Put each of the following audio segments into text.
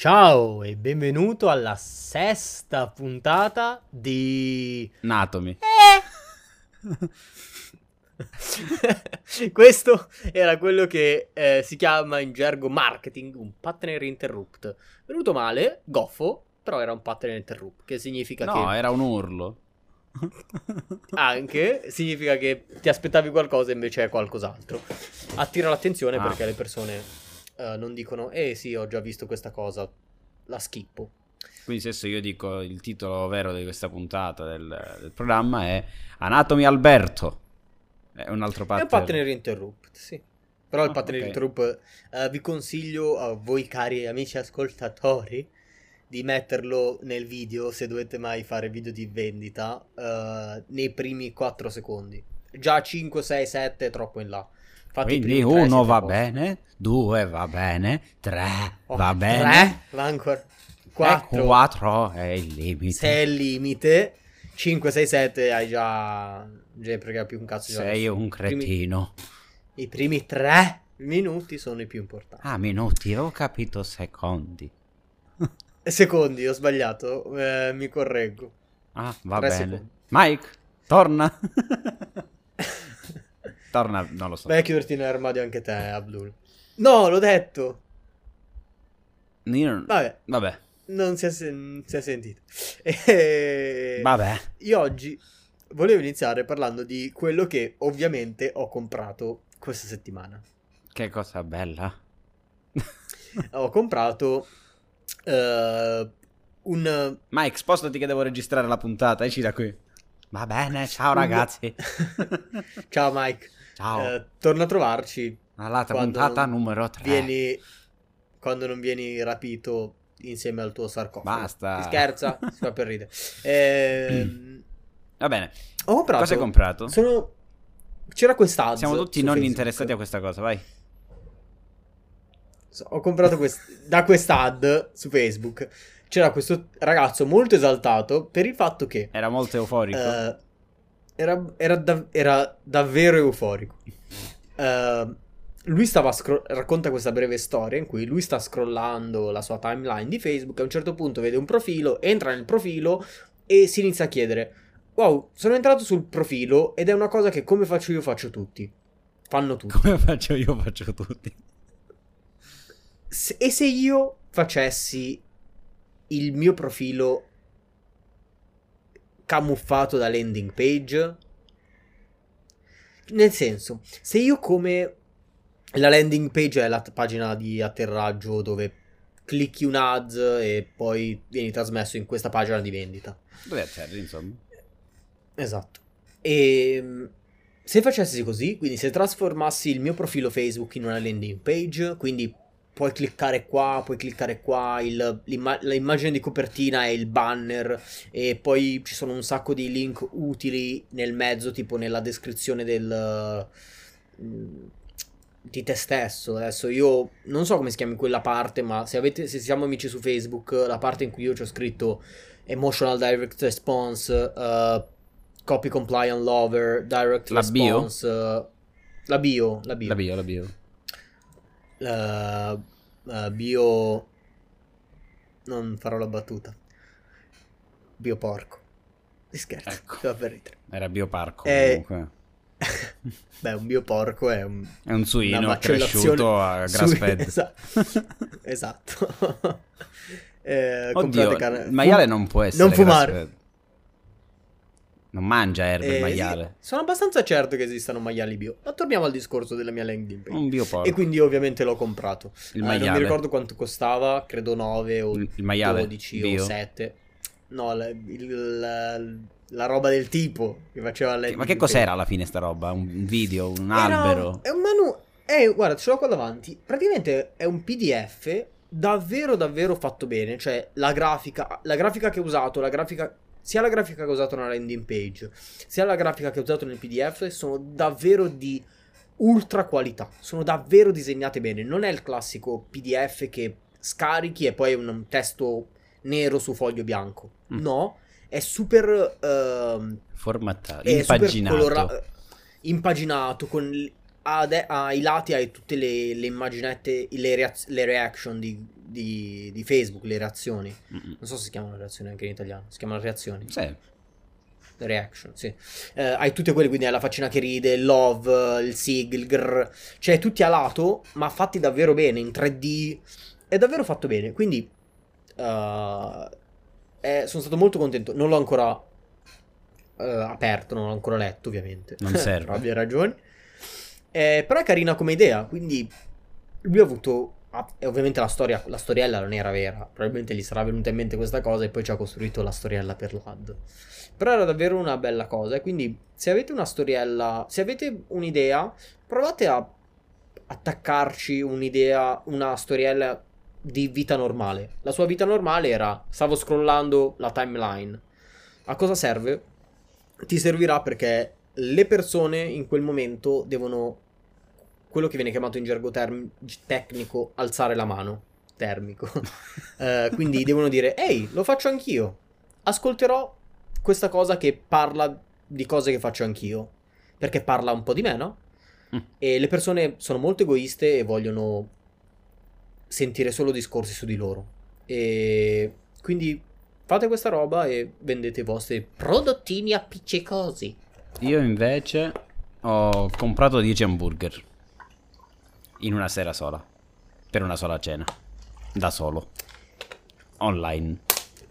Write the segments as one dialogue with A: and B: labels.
A: Ciao e benvenuto alla sesta puntata di...
B: Anatomy.
A: Questo era quello che eh, si chiama in gergo marketing un partner interrupt. Venuto male, goffo, però era un partner interrupt, che significa
B: No,
A: che
B: era un urlo.
A: anche significa che ti aspettavi qualcosa e invece è qualcos'altro. Attira l'attenzione
B: Ah.
A: perché le persone eh, non dicono "Eh sì, ho già visto questa cosa, la schippo".
B: Quindi adesso io dico il titolo vero di questa puntata del, del programma è Anatomy Alberto. È un altro
A: È
B: partner.
A: un partner interrupt, sì. Però il
B: Ah,
A: partner
B: ok.
A: interrupt eh, vi consiglio a voi cari amici ascoltatori di metterlo nel video se dovete mai fare video di vendita eh, nei primi 4 secondi. Già 5, 6, 7 è troppo in là. Fate i
B: Quindi
A: tre,
B: uno va bene, due va bene, tre
A: Oh,
B: va bene,
A: Tre, va ancora. 4,
B: e quattro è il limite.
A: 6 è il limite. 5, 6, 7 hai già... Già più un cazzo. già
B: Sei un
A: I primi-
B: cretino.
A: I primi 3 minuti sono i più importanti.
B: Ah, minuti, avevo capito secondi.
A: Secondi, ho sbagliato, eh, mi correggo.
B: Ah, va
A: Tre
B: bene.
A: secondi.
B: Mike, torna. torna, non lo so.
A: Vai a chiuderti nell'armadio anche te, Abdul. No, l'ho detto.
B: Non-
A: Vabbè,
B: Vabbè,
A: non si è, sen- si è sentito. E...
B: vabbè.
A: Io oggi volevo iniziare parlando di quello che ovviamente ho comprato questa settimana.
B: Che cosa bella.
A: Ho comprato eh, un...
B: Mike, spostati che devo registrare la puntata, esci da qui. Va bene, ciao
A: un-
B: ragazzi.
A: Ciao Mike.
B: Ciao.
A: Eh, torna a trovarci
B: Alla puntata numero 3.
A: vieni quando non vieni rapito insieme al tuo sarcofago.
B: Basta.
A: Si scherza, si fa per ridere. Ehm,
B: Va bene.
A: ho comprato.
B: Cosa hai comprato?
A: Sono c'era questa
B: Siamo tutti non interessati a questa cosa, vai.
A: Ho comprato quest- da questa ad su Facebook. C'era questo ragazzo molto esaltato per il fatto che
B: Era molto euforico.
A: eh, era, era dav- era davvero euforico. Eh, lui stava scro- racconta questa breve storia in cui lui sta scrollando la sua timeline di Facebook e a un certo punto vede un profilo, entra nel profilo e si inizia a chiedere Wow, sono entrato sul profilo ed è una cosa che come faccio io faccio tutti. Fanno tutti.
B: Come faccio io, faccio tutti.
A: Se- e se io facessi il mio profilo camuffato da landing page? Nel senso, se io come la landing page è la t- pagina di atterraggio dove clicchi un ads e poi vieni trasmesso in questa pagina di vendita.
B: Dove atterri, insomma?
A: Esatto. E se facessi così, quindi se trasformassi il mio profilo Facebook in una landing page, quindi puoi cliccare qua, puoi cliccare qua, il- l'imma- l'immagine di copertina è il banner e poi ci sono un sacco di link utili nel mezzo, tipo nella descrizione del... mm, di te stesso. Adesso io non so come si chiami quella parte, ma se, avete, se siamo amici su Facebook, la parte in cui io ci ho scritto emotional direct response, uh, copy compliant lover, direct
B: La bio?
A: response, uh, la bio, la bio,
B: La bio, la bio.
A: Uh, uh, bio, non farò la battuta, bio porco, mi scherzo,
B: Ecco.
A: fa per.
B: Era bioparco
A: Eh,
B: comunque.
A: Beh, un bio porco è un,
B: È un suino cresciuto a grass
A: su-
B: fed.
A: Esatto. esatto. Eh,
B: Oddio,
A: carne-
B: il maiale non può essere
A: non fumare.
B: Non mangia erbe
A: Eh,
B: il maiale.
A: sì, sono abbastanza certo che esistano maiali bio. Ma torniamo al discorso della mia landing page.
B: Un bioporco.
A: E quindi ovviamente l'ho comprato.
B: Il
A: Eh, non
B: maiale.
A: mi ricordo quanto costava, credo 9 o
B: Il- maiale
A: 12
B: bio.
A: o 7. No, la, il- la- la roba del tipo che faceva la
B: Ma che cos'era alla fine sta roba? Un video, un
A: Era-
B: albero?
A: È un menu. Eh, guarda, ce l'ho qua davanti. Praticamente è un PDF davvero davvero fatto bene, cioè la grafica, la grafica che ho usato, la grafica sia la grafica che ho usato nella landing page, sia la grafica che ho usato nel PDF sono davvero di ultra qualità, sono davvero disegnate bene, non è il classico PDF che scarichi e poi è un testo nero su foglio bianco.
B: Mm.
A: No, è super ehm,
B: Formattato,
A: è super
B: impaginato.
A: colora- impaginato con l- a de- ai lati hai tutte le, le immaginette, le, reaz- le reaction di, di- di Facebook, le reazioni.
B: Mm-mm.
A: Non so se si chiamano reazioni anche in italiano, si chiamano reazioni.
B: Sì,
A: Reaction, sì. Eh, hai tutte quelle, quindi hai la faccina che ride, il love, il sig, il grr. Cioè, tutti a lato, ma fatti davvero bene, in 3D. È davvero fatto bene. Quindi, eh, eh, sono stato molto contento. Non l'ho ancora eh, aperto, non l'ho ancora letto, ovviamente.
B: Non serve.
A: per ovvie ragioni. Eh, però è carina come idea, quindi lui ha avuto... ah, E ovviamente la storia, la storiella non era vera. Probabilmente gli sarà venuta in mente questa cosa e poi ci ha costruito la storiella per l'ad. Però era davvero una bella cosa. E quindi, se avete una storiella, se avete un'idea, provate a attaccarci un'idea, una storiella di vita normale. La sua vita normale era: stavo scrollando la timeline. A cosa serve? Ti servirà perché le persone in quel momento devono, quello che viene chiamato in gergo term- tecnico, alzare la mano. Termico. Eh, quindi devono dire: Ehi, lo faccio anch'io. Ascolterò questa cosa che parla di cose che faccio anch'io. Perché parla un po' di me, no?
B: Mm.
A: E le persone sono molto egoiste e vogliono sentire solo discorsi su di loro. E quindi fate questa roba e vendete i vostri prodottini appiccicosi.
B: Io invece ho comprato 10 hamburger in una sera sola, per una sola cena, da solo, online,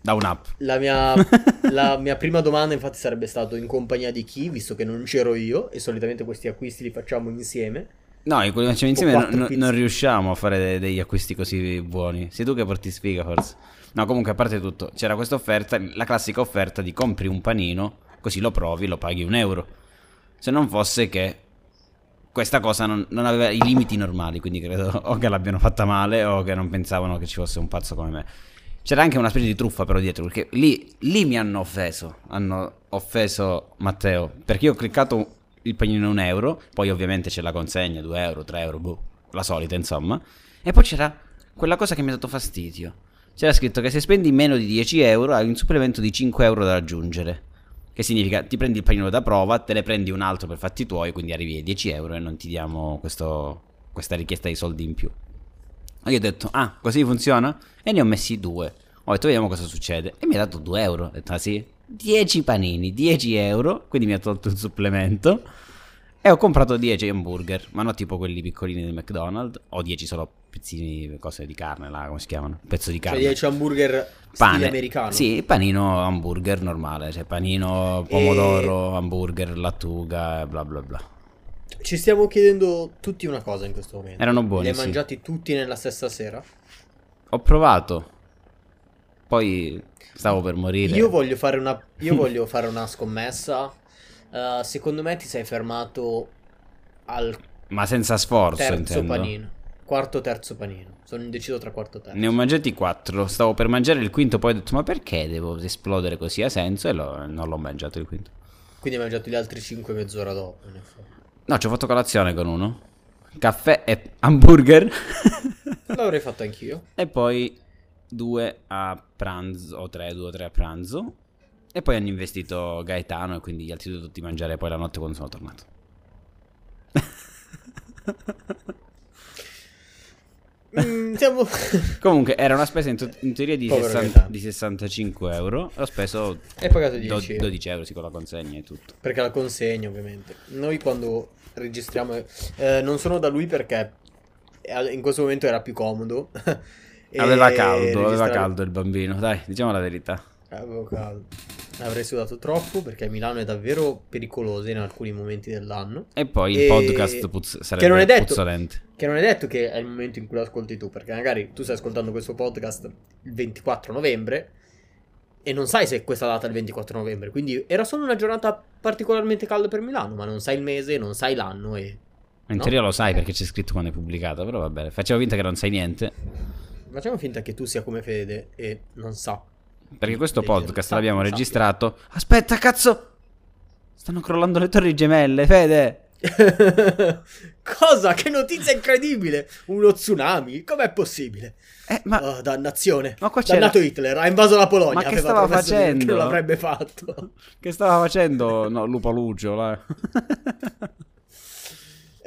B: da un'app.
A: La mia, la mia prima domanda infatti sarebbe stato in compagnia di chi, visto che non c'ero io e solitamente questi acquisti li facciamo insieme.
B: No, in quelli che facciamo insieme
A: quattro
B: no- no-
A: pizze.
B: non riusciamo a fare de- degli acquisti così buoni. Sei tu che porti sfiga forse. No, comunque a parte tutto, c'era questa offerta, la classica offerta di compri un panino, così lo provi, lo paghi un euro. Se non fosse che questa cosa non, non aveva i limiti normali, quindi credo o che l'abbiano fatta male o che non pensavano che ci fosse un pazzo come me. C'era anche una specie di truffa però dietro, perché lì, lì mi hanno offeso, hanno offeso Matteo, perché io ho cliccato il panino a un euro, poi ovviamente c'è la consegna, 2 euro, 3 euro, boh, la solita insomma, e poi c'era quella cosa che mi ha dato fastidio. C'era scritto che se spendi meno di 10 euro hai un supplemento di 5 euro da aggiungere. Che significa ti prendi il panino da prova, te ne prendi un altro per fatti tuoi, quindi arrivi ai 10 euro e non ti diamo questo- questa richiesta di soldi in più. E io ho detto, ah, così funziona? E ne ho messi due. Ho detto, vediamo cosa succede. E mi ha dato 2 euro. Ho detto, ah sì? 10 panini, 10 euro. Quindi mi ha tolto il supplemento. E ho comprato 10 hamburger, ma non tipo quelli piccolini del McDonald's. O 10 solo pezzini, cose di carne, là, come si chiamano? Pezzo di
A: Cioè
B: carne.
A: 10 hamburger
B: Pane.
A: americano.
B: Sì, panino hamburger normale, cioè panino pomodoro, hamburger, lattuga, bla bla bla.
A: Ci stiamo chiedendo tutti una cosa in questo momento.
B: Erano buoni,
A: Li hai
B: sì.
A: mangiati tutti nella stessa sera?
B: Ho provato. Poi stavo per morire.
A: Io voglio fare una, io voglio fare una scommessa. Uh, secondo me ti sei fermato al
B: Ma senza sforzo,
A: terzo
B: intendo.
A: panino. Quarto terzo panino. Sono indeciso tra quarto e terzo.
B: Ne ho mangiati quattro. Stavo per mangiare il quinto, poi ho detto: Ma perché devo esplodere così? Ha senso? E l'ho- non l'ho mangiato il quinto.
A: Quindi hai mangiato gli altri 5 mezz'ora dopo.
B: No, ci ho fatto colazione con uno. Caffè e hamburger.
A: L'avrei fatto anch'io.
B: e poi due a pranzo, o tre, due o tre a pranzo. E poi hanno investito Gaetano e quindi gli altri due tutti mangiare poi la notte quando sono tornato.
A: Mm, siamo...
B: Comunque era una spesa in, in teoria di,
A: Povero
B: 60
A: Gaetano.
B: di 65 euro. Ho speso
A: Hai pagato 10
B: do-
A: euro.
B: 12 euro sì, con la consegna e tutto.
A: Perché la consegna, ovviamente. Noi quando registriamo... eh, non sono da lui perché eh, in questo momento era più comodo. E
B: Aveva caldo, aveva
A: registrare-
B: caldo il bambino. Dai, diciamo la verità.
A: Avevo caldo. Avrei sudato troppo perché Milano è davvero pericolosa in alcuni momenti dell'anno.
B: E poi il
A: E-
B: podcast puzz- sarebbe
A: non è detto-
B: puzzolente.
A: Che non è detto che è il momento in cui lo ascolti tu, perché magari tu stai ascoltando questo podcast il 24 novembre e non sai se è questa data il 24 novembre. Quindi era solo una giornata particolarmente calda per Milano, ma non sai il mese, non sai l'anno e...
B: In
A: No?
B: teoria lo sai perché c'è scritto quando è pubblicata, però va bene. Facevo finta che non sai niente.
A: Facciamo finta che tu sia come Fede e non sa.
B: Perché questo podcast l'abbiamo registrato. Aspetta, cazzo! Stanno crollando le torri gemelle, Fede!
A: Cosa? Che notizia incredibile! Uno tsunami? Com'è possibile?
B: Eh, ma
A: Oh, dannazione.
B: Ma qua c'era-
A: Dannato Hitler, ha invaso la Polonia.
B: Ma che
A: aveva
B: stava facendo?
A: Che non l'avrebbe fatto.
B: che stava facendo? No, Lupo Lucio, là.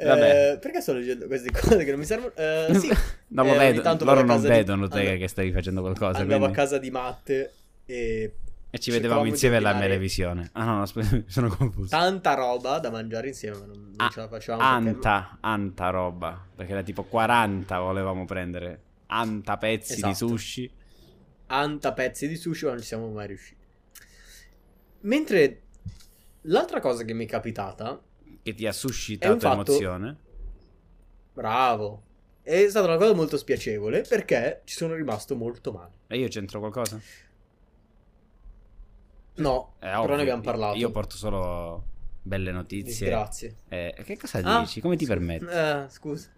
A: Eh, perché sto leggendo queste cose che non mi servono? Eh, sì.
B: lo
A: Eh,
B: vedo, loro non
A: casa di-
B: vedono te
A: andavo-
B: che stavi facendo qualcosa.
A: Andavo
B: quindi-
A: a casa di Matte e
B: E ci vedevamo
A: di
B: insieme alla televisione. Ah no, no, aspetta, mi sono confuso.
A: tanta roba da mangiare insieme, ma non, non
B: Ah,
A: ce la facciamo. perché-
B: Anta, anta roba. Perché era tipo 40 volevamo prendere. Anta pezzi di
A: Esatto.
B: sushi.
A: Anta pezzi di sushi, ma non ci siamo mai riusciti. Mentre l'altra cosa che mi è capitata,
B: Che ti ha suscitato
A: fatto-
B: emozione.
A: bravo, è stata una cosa molto spiacevole perché ci sono rimasto molto male.
B: E io c'entro qualcosa?
A: No,
B: È
A: però
B: ovvio,
A: ne abbiamo parlato.
B: Io porto solo belle notizie.
A: Grazie.
B: Eh, che cosa
A: Ah,
B: dici? Come ti permetti?
A: Eh, scusa.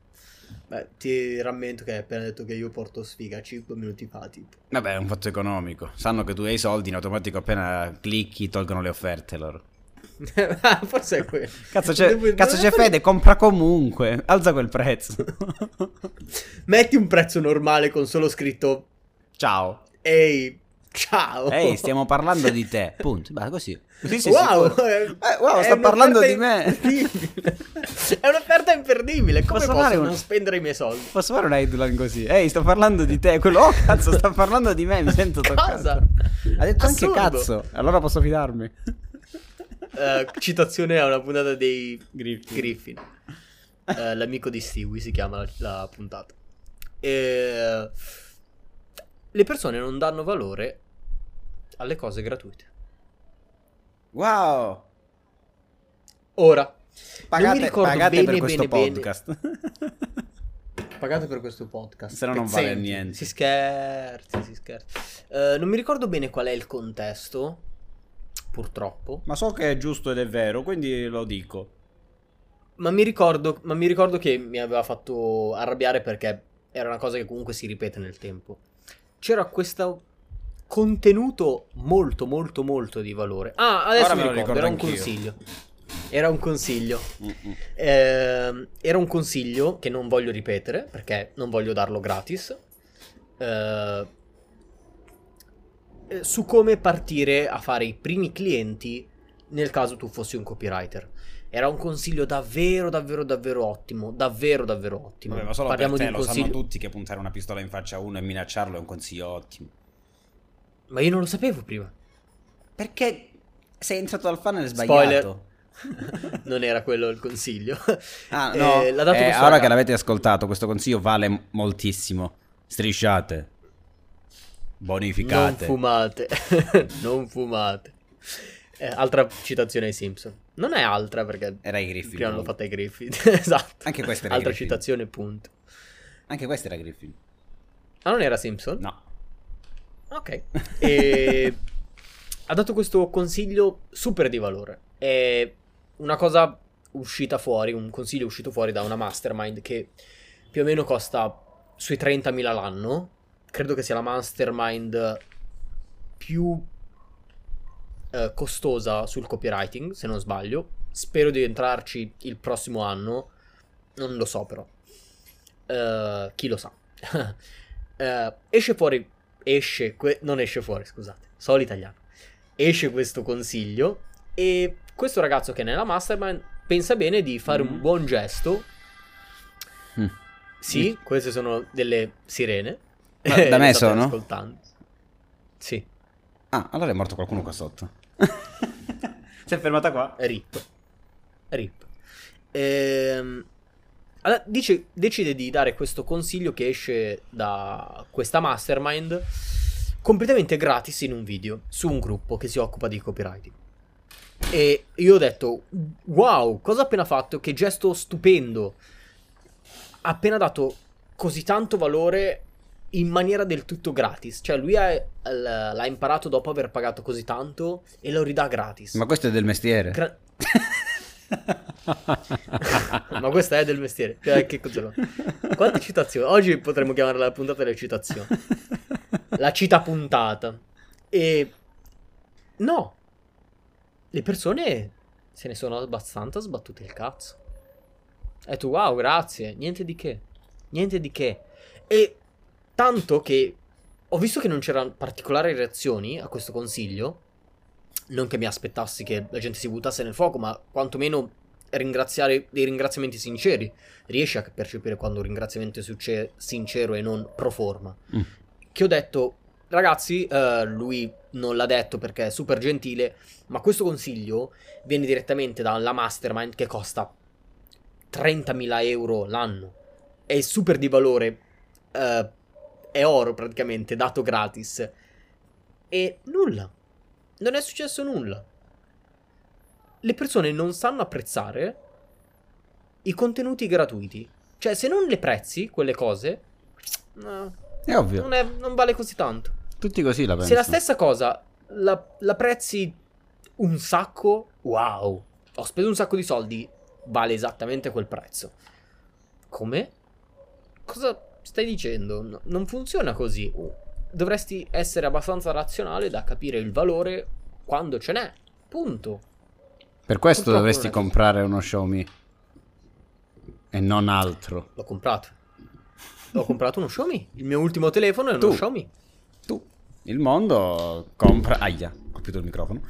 A: Beh, ti rammento che hai appena detto che io porto sfiga 5 minuti fa, tipo.
B: Vabbè, è un fatto economico. Sanno che tu hai i soldi, in automatico appena clicchi tolgono le offerte loro.
A: Forse è quello.
B: Cazzo c'è,
A: Devo-
B: cazzo c'è Fede, compra comunque. Alza quel prezzo.
A: Metti un prezzo normale con solo scritto
B: Ciao.
A: Ehi, ciao.
B: Ehi, stiamo parlando di te. Punto. Beh, così. Così sei
A: wow, eh,
B: wow, sta parlando di me.
A: è un'offerta imperdibile. Come
B: Posso
A: posso, non spendere i miei soldi?
B: Posso fare un headline così? Ehi, sto parlando di te. Quello, oh cazzo, sta parlando di me. Mi sento toccato.
A: Cosa?
B: Ha detto anche
A: Assurdo.
B: cazzo. Allora posso fidarmi.
A: Eh, citazione a una puntata dei
B: Griffin.
A: Griffin. Eh, l'amico di Stewie si chiama la, la puntata. E, le persone non danno valore alle cose gratuite.
B: Wow.
A: Ora, non mi
B: Pagate,
A: ricordo
B: pagate
A: bene,
B: per questo
A: bene, bene.
B: podcast.
A: Pagate per questo podcast.
B: Se no non vale niente.
A: Si scherzi, si scherzi. Eh, non mi ricordo bene qual è il contesto, purtroppo.
B: Ma so che è giusto ed è vero, quindi lo dico.
A: Ma mi ricordo, ma mi ricordo che mi aveva fatto arrabbiare perché era una cosa che comunque si ripete nel tempo. C'era questo contenuto molto, molto, molto di valore. Ah, adesso
B: Ora
A: mi ricordo,
B: ricordo
A: era un
B: anch'io.
A: consiglio. Era un consiglio. Ehm, era un consiglio che non voglio ripetere perché non voglio darlo gratis. eh, eh, su come partire a fare i primi clienti nel caso tu fossi un copywriter. Era un consiglio davvero, davvero, davvero ottimo. Davvero, davvero ottimo.
B: Vabbè, ma solo
A: Parliamo
B: per te
A: di un
B: lo
A: consiglio.
B: sanno tutti che puntare una pistola in faccia a uno e minacciarlo è un consiglio ottimo.
A: Ma io non lo sapevo prima.
B: Perché sei entrato al funnel
A: Spoiler. non era quello il consiglio.
B: Ah,
A: Eh,
B: no.
A: l'ha dato
B: Eh,
A: questo
B: ora
A: ragazzo.
B: che l'avete ascoltato, questo consiglio vale moltissimo. Strisciate.
A: Non
B: Bonificate.
A: fumate. non fumate. Eh, altra citazione ai Simpson. Non è altra perché
B: Era i Griffin.
A: prima l'ho
B: comunque.
A: fatta ai Griffin. esatto.
B: Anche questa era
A: Altra
B: Griffin.
A: citazione, punto.
B: Anche questa era Griffin.
A: Ah, non era Simpson?
B: No.
A: Ok. E ha dato questo consiglio super di valore. È una cosa uscita fuori, un consiglio uscito fuori da una mastermind che più o meno costa sui 30.000 l'anno. Credo che sia la mastermind più eh, costosa sul copywriting, se non sbaglio. Spero di entrarci il prossimo anno. Non lo so però. Eh, chi lo sa. Eh, esce fuori esce, que- non esce fuori, scusate, so l'italiano. Esce questo consiglio e questo ragazzo che è nella mastermind pensa bene di fare un
B: Mm.
A: buon gesto.
B: Mm.
A: Sì, queste sono delle sirene.
B: Ma da me sono?
A: ascoltando. Sì,
B: Ah, allora è morto qualcuno qua sotto. si è fermata qua.
A: rip. Rip. Ehm, allora, dice- decide di dare questo consiglio che esce da questa mastermind completamente gratis in un video su un gruppo che si occupa di copywriting. E io ho detto, wow, cosa ha appena fatto? Che gesto stupendo. Ha appena dato così tanto valore in maniera del tutto gratis. Cioè, lui ha- l'ha imparato dopo aver pagato così tanto e lo ridà gratis.
B: Ma questo è del mestiere.
A: Gra- Ma questa è del mestiere. Eh, Che cos'è? Quante citazioni? Oggi potremmo chiamarla la puntata delle citazioni. La cita puntata. E no. Le persone se ne sono abbastanza sbattute il cazzo. E tu, wow, grazie. Niente di che. Niente di che. E tanto che ho visto che non c'erano particolari reazioni a questo consiglio. Non che mi aspettassi che la gente si buttasse nel fuoco, ma quantomeno ringraziare dei ringraziamenti sinceri. Riesci a percepire quando un ringraziamento è sincero e non pro forma.
B: Mm.
A: Che ho detto, ragazzi, eh, lui non l'ha detto perché è super gentile, ma questo consiglio viene direttamente dalla mastermind che costa 30.000 euro l'anno. È super di valore, eh, è oro praticamente, dato gratis. E nulla. Non è successo nulla. Le persone non sanno apprezzare i contenuti gratuiti. Cioè, se non le prezzi quelle cose, no,
B: È ovvio.
A: non, è- non vale così tanto.
B: Tutti così la
A: Se
B: pensano.
A: la stessa cosa la, la prezzi un sacco, wow, ho speso un sacco di soldi, vale esattamente quel prezzo. Come? Cosa stai dicendo? No- non funziona così. Dovresti essere abbastanza razionale da capire il valore quando ce n'è. Punto.
B: Per questo
A: Purtroppo
B: dovresti comprare uno Xiaomi. E non altro.
A: L'ho comprato. Ho comprato uno Xiaomi. Il mio ultimo telefono è uno
B: Tu.
A: Xiaomi.
B: Tu. Il mondo compra... Aia, ho colpito il microfono.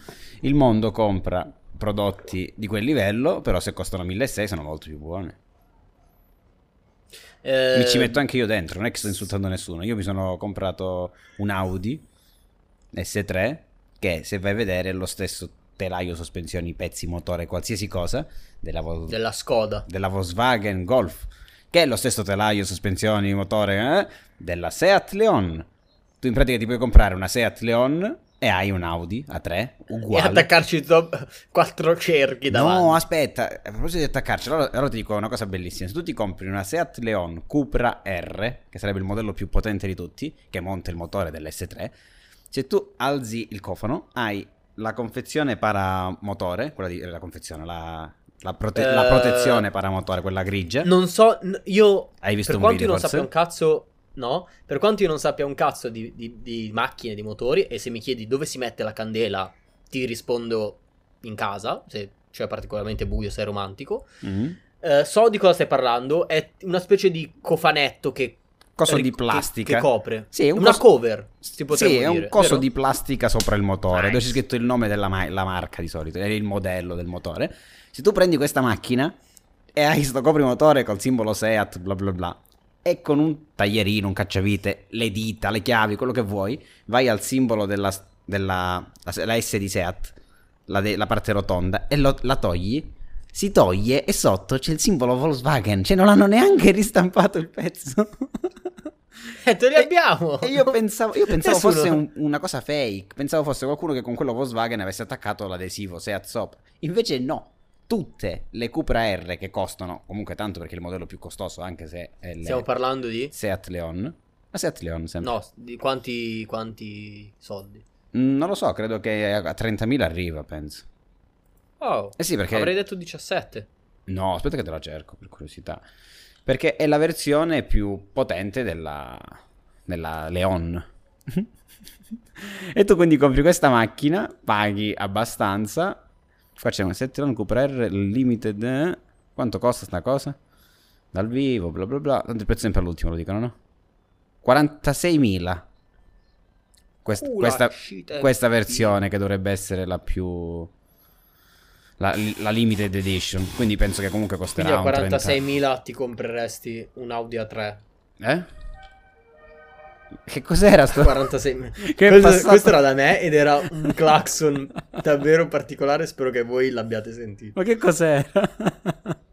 B: Il mondo compra prodotti di quel livello, però se costano 1600 sono molto più buoni.
A: Eh,
B: Mi ci metto anche io dentro, non è che sto insultando nessuno. Io mi sono comprato un Audi S3 che se vai a vedere è lo stesso telaio, sospensioni, pezzi, motore, qualsiasi cosa della, Vol-
A: della Skoda.
B: della Volkswagen Golf, che è lo stesso telaio, sospensioni, motore eh, della Seat Leon. Tu in pratica ti puoi comprare una Seat Leon e hai un Audi A3
A: E
B: uguale.
A: attaccarci top- quattro cerchi davanti.
B: No, aspetta, a proposito di attaccarci, allora, allora ti dico una cosa bellissima. Se tu ti compri una Seat Leon Cupra R, che sarebbe il modello più potente di tutti, che monta il motore dell'S3, se tu alzi il cofano, hai la confezione paramotore, quella di la confezione, la, la prote- la
A: Eh,
B: protezione paramotore, quella grigia.
A: Non so, io
B: Hai visto
A: per
B: un
A: quanto
B: video
A: io non
B: forse?
A: sappia un cazzo, no, per quanto io non sappia un cazzo di, di- di macchine, di motori, e se mi chiedi dove si mette la candela, ti rispondo in casa, se c'è particolarmente buio, sei romantico.
B: Mm.
A: Eh, so di cosa stai parlando, è una specie di cofanetto che...
B: Coso di
A: che-
B: plastica.
A: Che, copre.
B: Sì, un
A: una
B: coso-
A: cover, si
B: Sì, è un
A: dire,
B: coso
A: vero?
B: di plastica sopra il motore,
A: Nice.
B: dove c'è scritto il nome della ma- la marca di solito, è il modello del motore. Se tu prendi questa macchina e hai sto coprimotore col simbolo Seat, bla bla bla, e con un taglierino, un cacciavite, le dita, le chiavi, quello che vuoi, vai al simbolo della, della la, la S di Seat, la, de- la parte rotonda, e lo- la togli, si toglie e sotto c'è il simbolo Volkswagen, cioè non hanno neanche ristampato il pezzo.
A: Eh, te li
B: E-
A: abbiamo!
B: E io pensavo, io pensavo fosse un- una cosa fake. Pensavo fosse qualcuno che con quello Volkswagen avesse attaccato l'adesivo Seat sopra. Invece no. Tutte le Cupra R che costano comunque tanto perché è il modello più costoso, anche se è il
A: Stiamo parlando di...
B: Seat Leon. La Seat Leon sempre.
A: No, di quanti, quanti soldi?
B: Mm, non lo so, credo che a 30.000 arriva, penso.
A: Oh,
B: Eh sì, perché
A: avrei detto 17.
B: No, aspetta che te la cerco per curiosità. Perché è la versione più potente della, della Leon. e tu quindi compri questa macchina, paghi abbastanza. 7 Leon Cooper R Limited. Quanto costa sta cosa? Dal vivo, bla bla bla. Tanto il prezzo è sempre all'ultimo, lo dicono, no? 46.000. Quest- questa, questa versione che dovrebbe essere la più... La, la limited edition. Quindi penso che comunque
A: Quindi
B: costerà
A: a
B: un 30...
A: 46.000 ti compreresti un Audi A3.
B: Eh? Che cos'era sto...
A: 46.000.
B: Che
A: questo,
B: passato-
A: questo era da me ed era un clacson davvero particolare. Spero che voi l'abbiate sentito.
B: Ma che cos'era?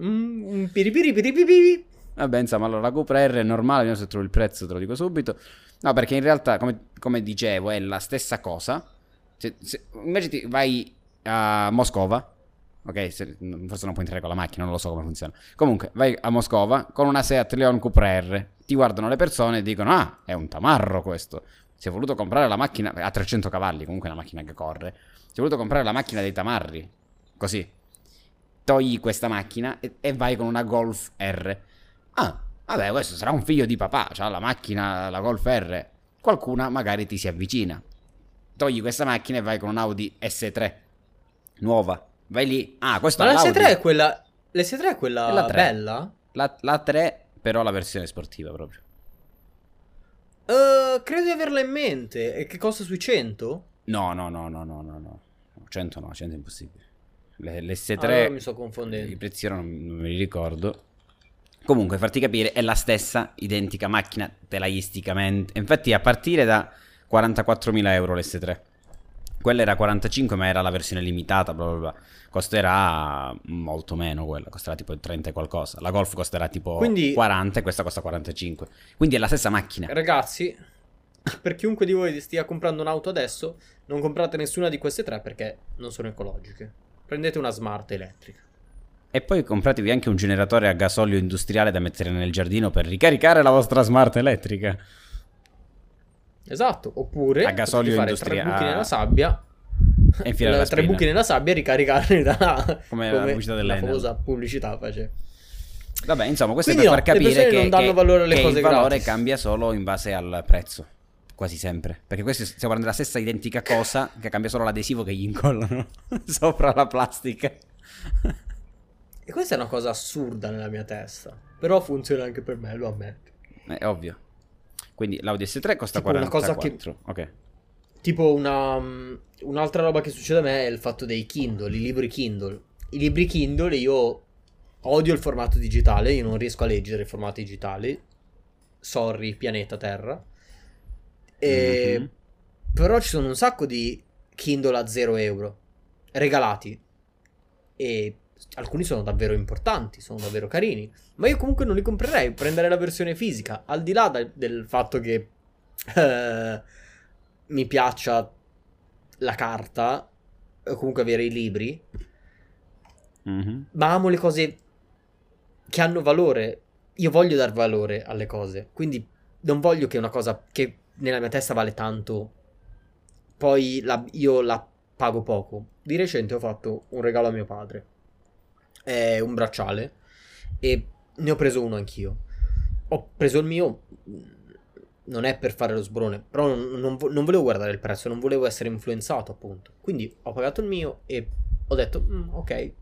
A: Mm, un piripiri piripiri.
B: Vabbè, insomma, allora la Cupra R è normale, io se trovo il prezzo te lo dico subito. No, perché in realtà, come, come dicevo, è la stessa cosa. Se, se, invece ti vai a Moscova, ok? Se- forse non puoi entrare con la macchina, non lo so come funziona. Comunque, vai a Moscova con una Seat Leon Cupra R. Ti guardano le persone e dicono, ah, è un tamarro questo. Si è voluto comprare la macchina, a 300 cavalli, comunque è una macchina che corre. Si è voluto comprare la macchina dei tamarri, così. togli questa macchina e, e vai con una Golf R. Ah, vabbè, questo sarà un figlio di papà, ha la macchina, la Golf R. Qualcuna magari ti si avvicina. Togli questa macchina e vai con un Audi S3 nuova. Vai lì. Ah, questo
A: Ma
B: è
A: la
B: l'Audi.
A: S3 è quella. L'S3 è quella
B: È la tre.
A: bella?
B: La, la 3, però la versione sportiva proprio.
A: Eh, credo di averla in mente. E che costa sui 100?
B: No, no, no, no, no, no, no. 100 no, 100 è impossibile. Le, l'S3,
A: Ah, allora mi sto
B: i
A: confondendo.
B: prezzi ora non, non me li ricordo. Comunque, farti capire, è la stessa identica macchina telaisticamente. Infatti, a partire da 44.000 euro l'S3. Quella era 45, ma era la versione limitata, bla bla bla. Costerà molto meno quella, costerà tipo 30 e qualcosa. La Golf costerà tipo
A: Quindi-
B: 40 e questa costa 45. Quindi è la stessa macchina.
A: Ragazzi, per chiunque di voi stia comprando un'auto adesso, non comprate nessuna di queste tre perché non sono ecologiche. Prendete una smart elettrica.
B: E poi compratevi anche un generatore a gasolio industriale da mettere nel giardino per ricaricare la vostra smart elettrica.
A: Esatto, oppure
B: A gasolio
A: fare
B: industria-
A: tre buchi nella sabbia.
B: E infilare la
A: tre buchi nella sabbia e ricaricarli da
B: Come la pubblicità
A: la
B: dell'Enel.
A: famosa pubblicità face.
B: Vabbè, insomma, questo
A: Quindi
B: è per
A: no,
B: far capire che,
A: non danno
B: che-
A: valore alle
B: che
A: cose
B: il valore
A: gratis.
B: cambia solo in base al prezzo. Quasi sempre. Perché questo stiamo parlando della stessa identica cosa che cambia solo l'adesivo che gli incollano sopra la plastica.
A: E questa è una cosa assurda nella mia testa. Però funziona anche per me, lo ammetto.
B: È ovvio. Quindi l'Audi S3 costa
A: Tipo una
B: 44.
A: cosa che-
B: Ok.
A: Tipo una, mm, un'altra roba che succede a me è il fatto dei Kindle, i libri Kindle. I libri Kindle io odio il formato digitale, io non riesco a leggere il formato digitale. Sorry, pianeta Terra. E...
B: Mhm.
A: Però ci sono un sacco di Kindle a 0 euro regalati. E alcuni sono davvero importanti, sono davvero carini. Ma io comunque non li comprerei, prenderei la versione fisica. Al di là da- del fatto che eh, mi piaccia la carta, o comunque avere i libri,
B: Mhm.
A: ma amo le cose che hanno valore. Io voglio dar valore alle cose, quindi non voglio che una cosa che nella mia testa vale tanto, poi la- io la pago poco. Di recente ho fatto un regalo a mio padre, è un bracciale, e ne ho preso uno anch'io. Ho preso il mio, mh, non è per fare lo sbrone, però non, non non volevo guardare il prezzo, non volevo essere influenzato appunto. Quindi ho pagato il mio e ho detto, "Mm, ok,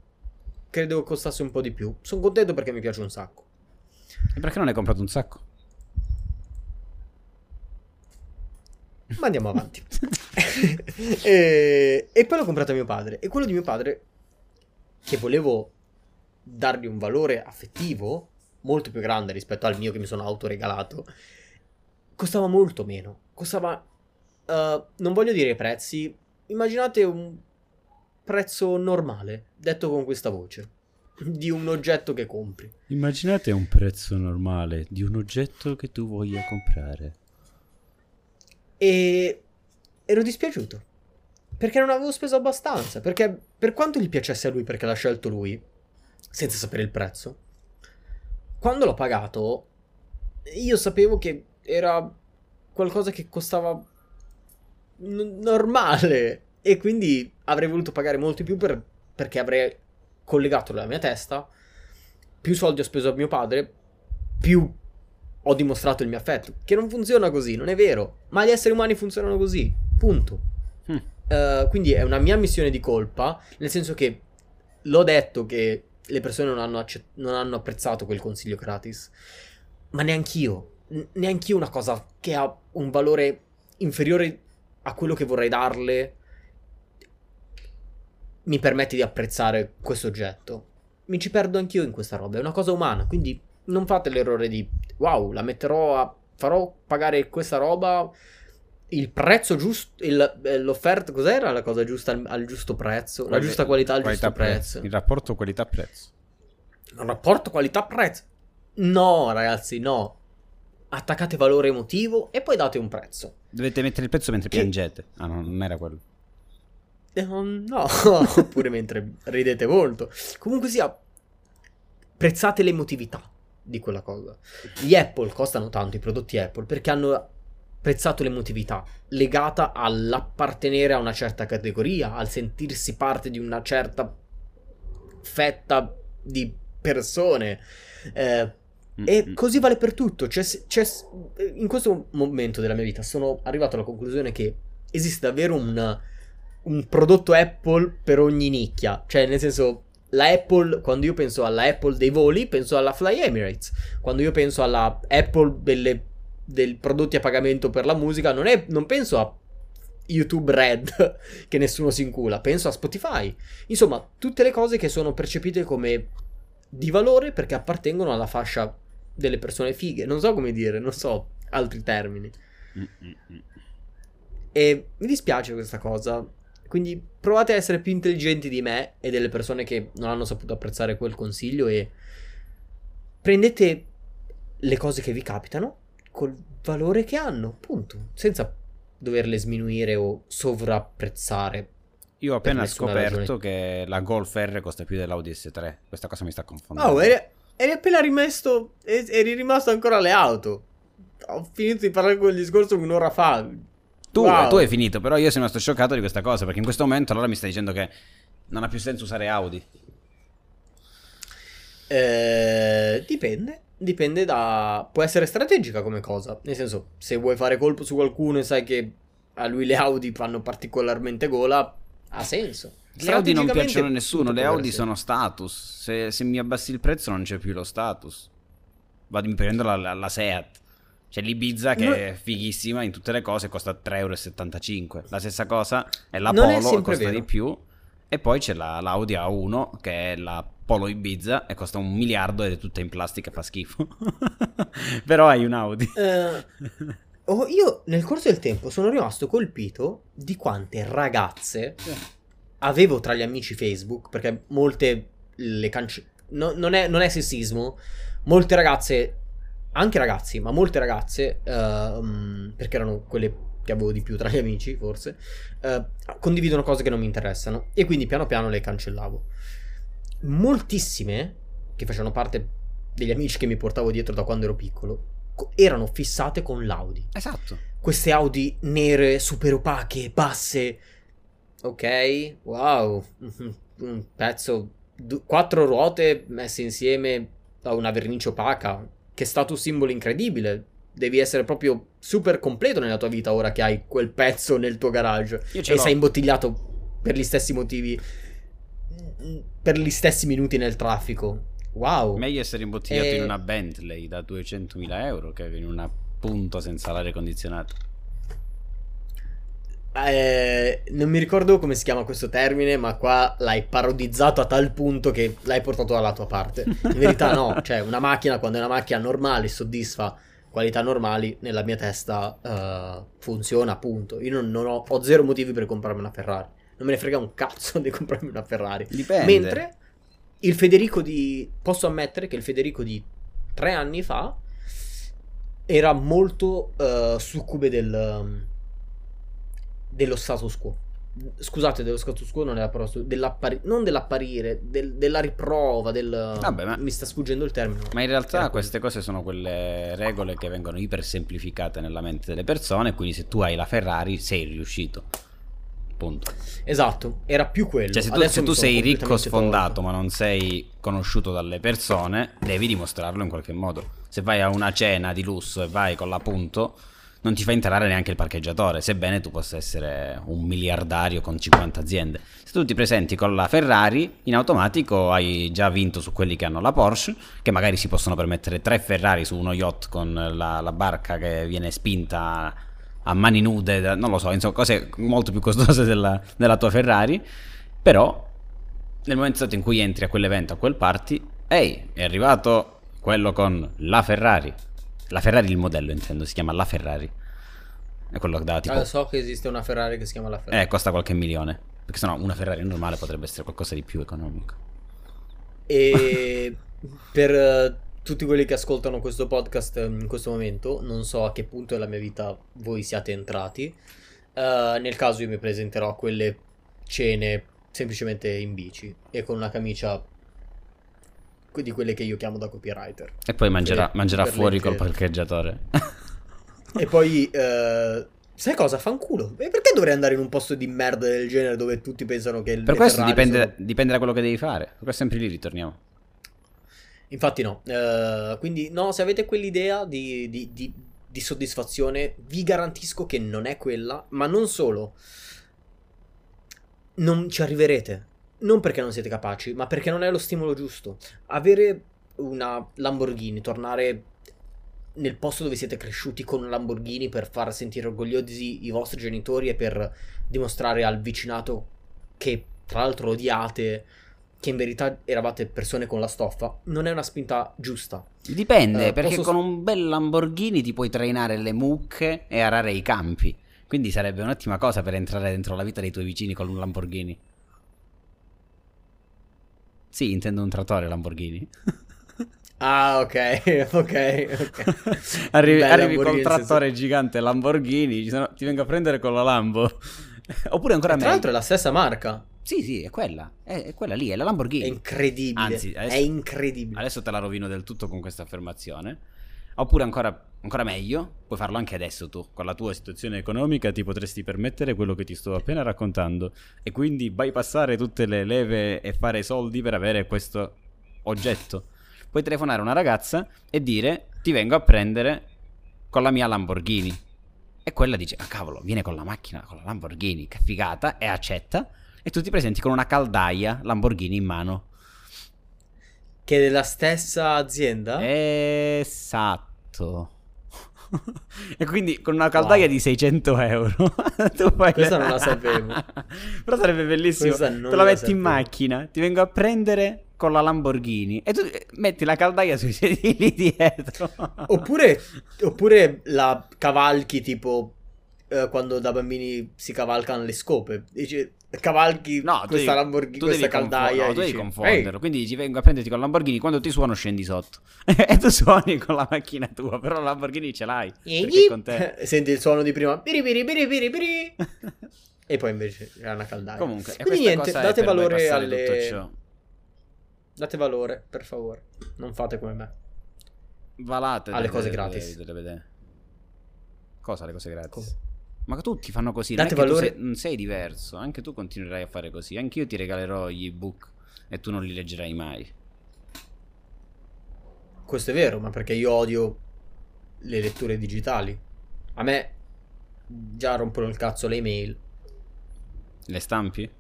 A: credevo costasse un po' di più. Sono contento perché mi piace un sacco.
B: E perché non hai comprato un sacco?
A: Ma andiamo avanti. e, e poi l'ho comprato a mio padre. E quello di mio padre, che volevo dargli un valore affettivo molto più grande rispetto al mio che mi sono autoregalato, costava molto meno. Costava... eh, non voglio dire i prezzi, immaginate un prezzo normale, detto con questa voce, di un oggetto che compri.
B: Immaginate un prezzo normale di un oggetto che tu voglia comprare.
A: E ero dispiaciuto. Perché non avevo speso abbastanza. Perché per quanto gli piacesse a lui perché l'ha scelto lui, senza sapere il prezzo, quando l'ho pagato, io sapevo che era qualcosa che costava n- normale. E quindi avrei voluto pagare molto più per- perché avrei collegato la mia testa. Più soldi ho speso a mio padre, più ho dimostrato il mio affetto. Che non funziona così, non è vero. Ma gli esseri umani funzionano così. Punto.
B: Hm.
A: Eh, quindi è una mia missione di colpa. Nel senso che l'ho detto che le persone non hanno, accett- non hanno apprezzato quel consiglio gratis. Ma neanch'io. N- neanch'io una cosa che ha un valore inferiore a quello che vorrei darle mi permette di apprezzare questo oggetto. Mi ci perdo anch'io in questa roba, è una cosa umana, quindi non fate l'errore di wow, la metterò a farò pagare questa roba il prezzo giusto, il- eh, l'offerta, cos'era la cosa giusta al, al giusto prezzo, la giusta qualità al giusto prezzo.
B: Il rapporto qualità-prezzo.
A: Un rapporto qualità-prezzo. No, ragazzi, no. Attaccate valore emotivo e poi date un prezzo.
B: Dovete mettere il prezzo mentre
A: Che-
B: piangete. Ah, no, non era quello.
A: Eh, No, oppure mentre ridete molto. Comunque sia, prezzate l'emotività di quella cosa. Gli Apple costano tanto, i prodotti Apple, perché hanno prezzato l'emotività legata all'appartenere a una certa categoria, al sentirsi parte di una certa fetta di persone. Eh, e così vale per tutto. C'è, c'è- in questo momento della mia vita sono arrivato alla conclusione che esiste davvero un, un prodotto Apple per ogni nicchia. Cioè, nel senso, la Apple, quando io penso alla Apple dei voli, penso alla Fly Emirates. Quando io penso alla Apple delle, dei prodotti a pagamento per la musica, non, è- non penso a YouTube Red, che nessuno si incula, penso a Spotify. Insomma, tutte le cose che sono percepite come di valore perché appartengono alla fascia delle persone fighe. Non so come dire, non so altri termini. E mi dispiace questa cosa. Quindi provate a essere più intelligenti di me e delle persone che non hanno saputo apprezzare quel consiglio e prendete le cose che vi capitano col valore che hanno, punto, senza doverle sminuire o sovrapprezzare.
B: Io ho appena scoperto
A: ragione.
B: che la Golf R costa più dell'Audi S3. Questa cosa mi sta confondendo.
A: Oh, eri, eri appena rimesso, eri rimasto ancora alle auto. Ho finito di parlare quel discorso un'ora fa.
B: tu,
A: Wow.
B: tu hai finito, però io sono rimasto scioccato di questa cosa. Perché in questo momento allora mi stai dicendo che non ha più senso usare Audi.
A: Eh, dipende. Dipende da. Può essere strategica come cosa. Nel senso, se vuoi fare colpo su qualcuno e sai che a lui le Audi fanno particolarmente gola, ha senso.
B: Le Audi non piacciono a nessuno, le Audi sono status. Se, se mi abbassi il prezzo non c'è più lo status. Vado mi prendo la, la, la Seat. C'è l'Ibiza che
A: No-
B: è fighissima in tutte le cose, costa 3,75 euro. La stessa cosa è la
A: Non è
B: Polo,
A: sempre
B: costa
A: vero.
B: di più. E poi c'è la, l'Audi A1 che è la Polo Ibiza e costa un miliardo ed è tutta in plastica, fa schifo. Però hai un Audi.
A: Eh, oh, io nel corso del tempo sono rimasto colpito di quante ragazze avevo tra gli amici Facebook, perché molte le cance... no- non, è, non è sessismo, molte ragazze, anche ragazzi, ma molte ragazze, ehm, perché erano quelle che avevo di più tra gli amici, forse, eh, condividono cose che non mi interessano e quindi piano piano le cancellavo. Moltissime, che facevano parte degli amici che mi portavo dietro da quando ero piccolo, co- erano fissate con l'Audi
B: Esatto.
A: queste Audi nere, super opache, basse. Ok, wow, un pezzo, du- quattro ruote messe insieme da una vernice opaca. Che status symbol incredibile. Devi essere proprio super completo nella tua vita ora che hai quel pezzo nel tuo garage e
B: l'ho.
A: sei imbottigliato per gli stessi motivi, per gli stessi minuti nel traffico. Wow.
B: Meglio essere imbottigliato
A: Eh,
B: in una Bentley da 200.000 euro che in una punto senza l'aria condizionata.
A: Eh, non mi ricordo come si chiama questo termine, ma qua l'hai parodizzato a tal punto che l'hai portato dalla tua parte. In verità no, cioè una macchina quando è una macchina normale soddisfa qualità normali, nella mia testa eh, funziona, appunto. Io non, non ho, ho zero motivi per comprarmi una Ferrari. Non me ne frega un cazzo di comprarmi una Ferrari.
B: Dipende.
A: Mentre il Federico di... Posso ammettere che il Federico di tre anni fa era molto eh, succube del, um, dello status quo. Scusate, dello status quo non è la parola, dell'appari- non dell'apparire, del- della riprova, del...
B: Vabbè, ma-
A: Mi sta sfuggendo il termine.
B: Ma in realtà queste cose sono quelle regole che vengono ipersemplificate nella mente delle persone, quindi se tu hai la Ferrari sei riuscito. Punto.
A: Esatto, era più quello.
B: Cioè se tu, se tu sei ricco sfondato
A: tolto.
B: ma non sei conosciuto dalle persone, devi dimostrarlo in qualche modo. Se vai a una cena di lusso e vai con la punto, non ti fa entrare neanche il parcheggiatore, sebbene tu possa essere un miliardario con 50 aziende. Se tu ti presenti con la Ferrari, in automatico hai già vinto su quelli che hanno la Porsche, che magari si possono permettere tre Ferrari su uno yacht con la, la barca che viene spinta a mani nude, non lo so, insomma, cose molto più costose della, della tua Ferrari. Però, nel momento in cui entri a quell'evento, a quel party, ehi, è arrivato quello con la Ferrari. La Ferrari, il modello intendo, si chiama la Ferrari. È quello che dà tipo...
A: Ah, so che esiste una Ferrari che si chiama la Ferrari.
B: Eh, costa qualche milione. Perché sennò una Ferrari normale potrebbe essere qualcosa di più economico.
A: E per eh, tutti quelli che ascoltano questo podcast eh, in questo momento, non so a che punto della mia vita voi siate entrati. eh, nel caso io mi presenterò a quelle cene semplicemente in bici e con una camicia di quelle che io chiamo da copywriter.
B: E poi mangerà,
A: Per-
B: mangerà
A: per
B: fuori col
A: che-
B: parcheggiatore.
A: E poi eh, Sai cosa? Fanculo. E perché dovrei andare in un posto di merda del genere dove tutti pensano che...
B: Per questo dipende,
A: sono-
B: dipende da quello che devi fare. Qua sempre lì ritorniamo.
A: Infatti no. Eh, quindi no, se avete quell'idea di, di- di- di soddisfazione, vi garantisco che non è quella, ma non solo. Non ci arriverete. Non perché non siete capaci, ma perché non è lo stimolo giusto. Avere una Lamborghini, tornare nel posto dove siete cresciuti con una Lamborghini per far sentire orgogliosi i vostri genitori e per dimostrare al vicinato che tra l'altro odiate, che in verità eravate persone con la stoffa, non è una spinta giusta.
B: Dipende,
A: Eh,
B: perché
A: posso-
B: con un bel Lamborghini ti puoi trainare le mucche e arare i campi. Quindi sarebbe un'ottima cosa per entrare dentro la vita dei tuoi vicini con un Lamborghini. Sì, intendo un trattore Lamborghini.
A: Ah, ok, ok, ok.
B: arrivi
A: Beh,
B: arrivi col trattore gigante Lamborghini, sono- ti vengo a prendere con la Lambo. Oppure ancora
A: E tra
B: meglio.
A: l'altro è la stessa marca.
B: Sì, sì, è quella. È, è quella lì, è la
A: È
B: Lamborghini.
A: incredibile.
B: Anzi, adesso-
A: è incredibile.
B: Adesso te la rovino del tutto con questa affermazione. Oppure ancora, ancora meglio, puoi farlo anche adesso tu. Con la tua situazione economica ti potresti permettere quello che ti sto appena raccontando. E quindi bypassare tutte le leve e fare soldi per avere questo oggetto. Puoi telefonare a una ragazza e dire ti vengo a prendere con la mia Lamborghini. E quella dice, ah cavolo, viene con la macchina, con la Lamborghini, che figata, e accetta. E tu ti presenti con una caldaia Lamborghini in mano.
A: Che è della stessa azienda?
B: Eh, Esatto. e quindi con una caldaia
A: Wow.
B: di 600 euro. tu fai
A: Questa non la sapevo.
B: Però sarebbe bellissimo. Te la
A: la
B: metti in
A: sapevo.
B: macchina, ti vengo a prendere con la Lamborghini e tu eh, metti la caldaia sui sedili dietro.
A: Oppure, oppure la cavalchi tipo eh, quando da bambini si cavalcano le scope. Dici, cavalchi
B: No,
A: questa
B: devi-
A: Lamborghini, questa caldaia.
B: no,
A: e
B: tu devi confonderlo.
A: "Ehi,
B: Quindi dici vengo a prenderti con la Lamborghini. Quando ti suono, scendi sotto. e tu suoni con la macchina tua. Però la Lamborghini ce l'hai.
A: Senti il suono di prima. Biri biri biri biri biri. e poi invece era una caldaia.
B: Comunque, e
A: Quindi niente, date valore alle-. Date valore, per favore. Non fate come me.
B: Valate
A: Alle
B: delle-
A: cose gratis.
B: delle- delle- Cosa le cose gratis?
A: Come?
B: Ma tutti fanno così.
A: Date
B: non
A: valore-
B: sei, non sei diverso. Anche tu continuerai a fare così. Anch'io ti regalerò gli ebook e tu non li leggerai mai.
A: Questo è vero, ma perché io odio le letture digitali. A me già rompono il cazzo le email.
B: Le stampi?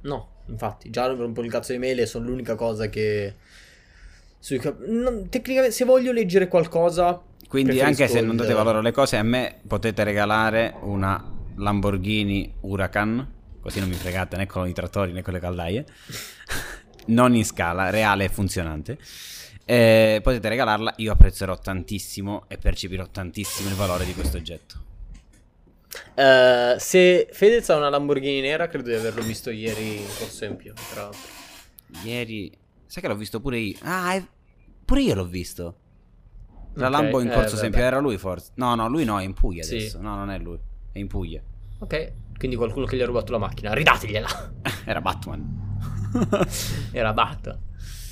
A: No, infatti, già rompono il cazzo le email e sono l'unica cosa che... sui non- tecnicamente, se voglio leggere qualcosa...
B: Quindi
A: preferisco
B: anche se non date valore alle cose, a me potete regalare una Lamborghini Huracan. Così non mi fregate né con i trattori né con le caldaie. non in scala, reale e funzionante. Eh, potete regalarla, io apprezzerò tantissimo e percepirò tantissimo il valore di questo oggetto.
A: Eh, se Fedez ha una Lamborghini nera, credo di averlo visto ieri in Corso Empio, tra l'altro.
B: Ieri, sai che l'ho visto pure io. Ah, è- pure io l'ho visto. La
A: Ok,
B: Lambo in
A: eh,
B: corso
A: vabbè.
B: esempio era lui forse. No, no, lui no, è in Puglia
A: Sì.
B: adesso. No, non è lui. È in Puglia.
A: Ok, quindi qualcuno che gli ha rubato la macchina, ridategliela.
B: Era Batman.
A: Era Bat.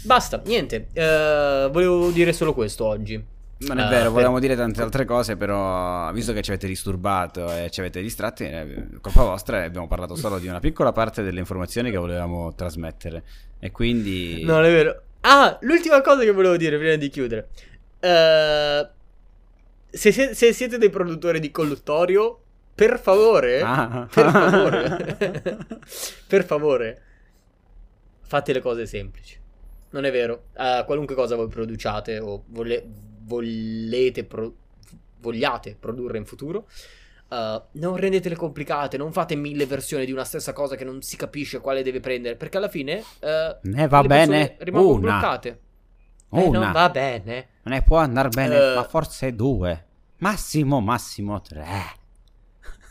A: Basta, niente. eh, volevo dire solo questo oggi.
B: Non è
A: Eh,
B: vero,
A: per-
B: volevamo dire tante altre cose, però visto che ci avete disturbato e ci avete distratti, è colpa vostra abbiamo parlato solo di una piccola parte delle informazioni che volevamo trasmettere. E quindi...
A: No, non è vero. Ah, l'ultima cosa che volevo dire prima di chiudere. Eh, se, se- se siete dei produttori di colluttorio, per favore,
B: Ah.
A: per favore, per favore, fate le cose semplici. Non è vero. Eh, qualunque cosa voi produciate o vole- volete pro- vogliate produrre in futuro, eh, non rendetele complicate, non fate mille versioni di una stessa cosa che non si capisce quale deve prendere, perché alla fine eh,
B: Ne va bene
A: rimangono
B: una.
A: bloccate. Eh,
B: Una.
A: non va bene.
B: Non ne può andare bene,
A: Eh.
B: ma forse due. Massimo, massimo tre.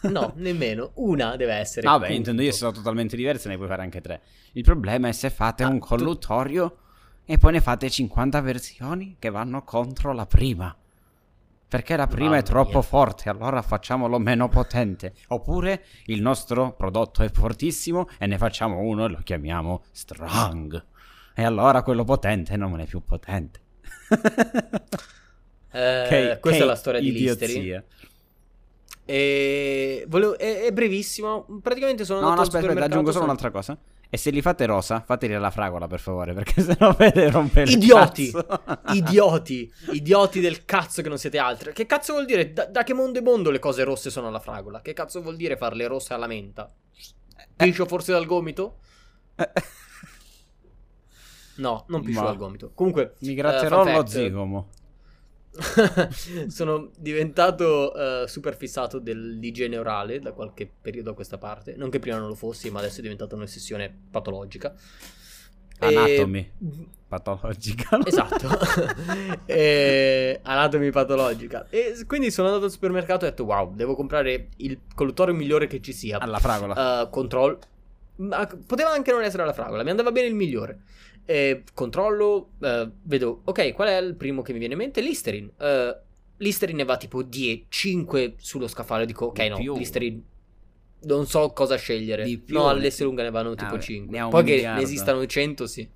A: No, nemmeno. Una deve essere.
B: Vabbè,
A: punto.
B: intendo io sono totalmente diverse, ne puoi fare anche tre. Il problema è se fate
A: Ah,
B: un
A: tu-
B: colluttorio e poi ne fate 50 versioni che vanno contro la prima. Perché la prima
A: Mamma
B: è troppo
A: mia.
B: forte, allora facciamolo meno potente. Oppure il nostro prodotto è fortissimo e ne facciamo uno e lo chiamiamo strong. E allora quello potente non è più potente.
A: Eh,
B: Che-
A: questa
B: che
A: è la storia di
B: idiozia.
A: E volevo- è, è brevissimo. Praticamente sono
B: No, no,
A: andato al
B: aspetta, aspetta,
A: supermercato,
B: aggiungo solo
A: sono-
B: un'altra cosa. E se li fate rosa, fateli alla fragola, per favore, perché sennò vede rompere
A: Idioti, idioti, idioti del cazzo che non siete altri. Che cazzo vuol dire? Da, da che mondo è mondo le cose rosse sono alla fragola? Che cazzo vuol dire farle rosse alla menta? Piscio forse dal gomito? No, non piscio
B: Ma-
A: dal gomito. Comunque,
B: Mi gratterò
A: fun
B: lo zigomo.
A: sono diventato eh, super fissato dell'igiene orale da qualche periodo a questa parte. Non che prima non lo fossi, ma adesso è diventata un'ossessione patologica. E-
B: Anatomy. Patologica.
A: Esatto, E- anatomy patologica. E quindi sono andato al supermercato e ho detto: Wow, devo comprare il collutore migliore che ci sia.
B: Alla fragola.
A: Uh, control. Ma poteva anche non essere la fragola, mi andava bene il migliore. Eh, controllo, eh, vedo, ok, qual è il primo che mi viene in mente? Listerin. Eh, Listerin ne va tipo 10, 5 sullo scaffale. Dico, ok,
B: Di
A: no,
B: più.
A: Listerin. Non so cosa scegliere.
B: Di più.
A: No, all'S lunga ne vanno tipo
B: vabbè,
A: 5.
B: ne
A: Poi che
B: miliardo.
A: ne esistano 100, sì.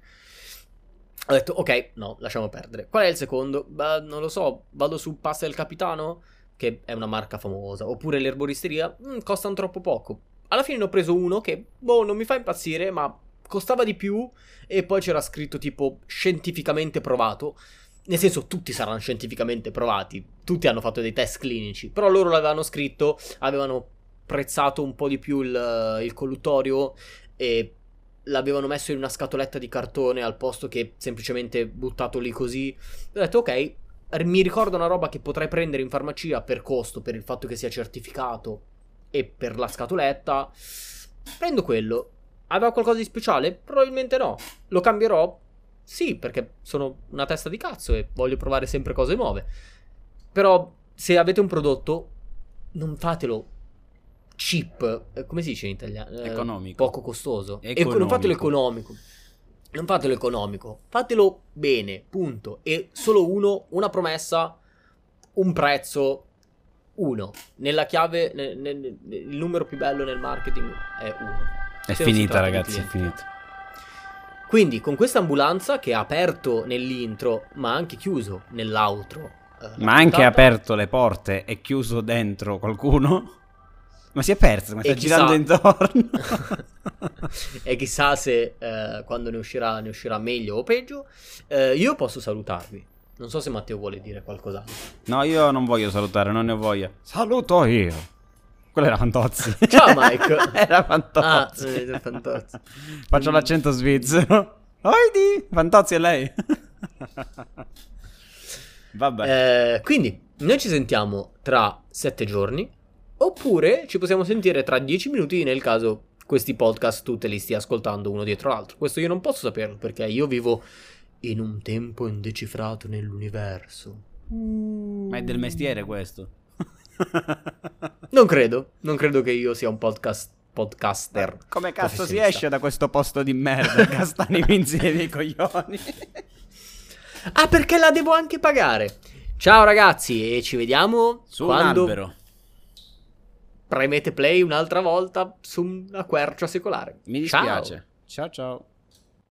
A: Ho detto, ok, no, lasciamo perdere. Qual è il secondo? Beh, non lo so, vado su Pasta del Capitano, che è una marca famosa, oppure l'erboristeria, mm, costano troppo poco. Alla fine ne ho preso uno che, boh, non mi fa impazzire, ma costava di più e poi c'era scritto tipo scientificamente provato. Nel senso, tutti saranno scientificamente provati, tutti hanno fatto dei test clinici, però loro l'avevano scritto, avevano prezzato un po' di più il, il colluttorio e l'avevano messo in una scatoletta di cartone al posto che semplicemente buttato lì così. Ho detto, ok, mi ricordo una roba che potrei prendere in farmacia per costo, per il fatto che sia certificato e per la scatoletta. Prendo quello. Aveva qualcosa di speciale? Probabilmente no. Lo cambierò? Sì, perché sono una testa di cazzo e voglio provare sempre cose nuove. Però se avete un prodotto, non fatelo cheap, eh, come si dice in italiano? Eh,
B: Economico.
A: Poco costoso. Eco-
B: Economico.
A: non fatelo economico. Non fatelo economico, fatelo bene, punto. E solo uno, una promessa, un prezzo, uno. Nella chiave, ne- ne- ne- il numero più bello nel marketing è uno.
B: È finita, ragazzi, è finita.
A: Quindi con questa ambulanza che ha aperto nell'intro, ma anche chiuso nell'outro. eh,
B: Ma ha anche
A: puntata,
B: aperto le porte e chiuso dentro qualcuno? Ma si è perso, ma
A: E
B: sta
A: chissà-
B: girando intorno.
A: e chissà se eh, quando ne uscirà, ne uscirà meglio o peggio. Eh, io posso salutarvi. Non so se Matteo vuole dire qualcos'altro.
B: No, io non voglio salutare, non ne ho voglia. Saluto io. Quello era Fantozzi.
A: Ciao, Mike.
B: era
A: Ah,
B: Fantozzi.
A: eh, Fantozzi.
B: Faccio l'accento svizzero. Oidi! Fantozzi è lei. Vabbè.
A: Eh, quindi noi ci sentiamo tra sette giorni. Oppure ci possiamo sentire tra dieci minuti nel caso questi podcast tu te li stia ascoltando uno dietro l'altro. Questo io non posso saperlo perché io vivo in un tempo indecifrato nell'universo.
B: Ma è del mestiere questo.
A: Non credo, non credo che io sia un podcast podcaster.
B: Come cazzo si esce da questo posto di merda? Castani insieme dei coglioni.
A: Ah, perché la devo anche pagare. Ciao ragazzi e ci vediamo
B: Su
A: quando
B: un albero.
A: premete play un'altra volta su una quercia secolare.
B: Mi
A: Ciao.
B: dispiace. ciao ciao.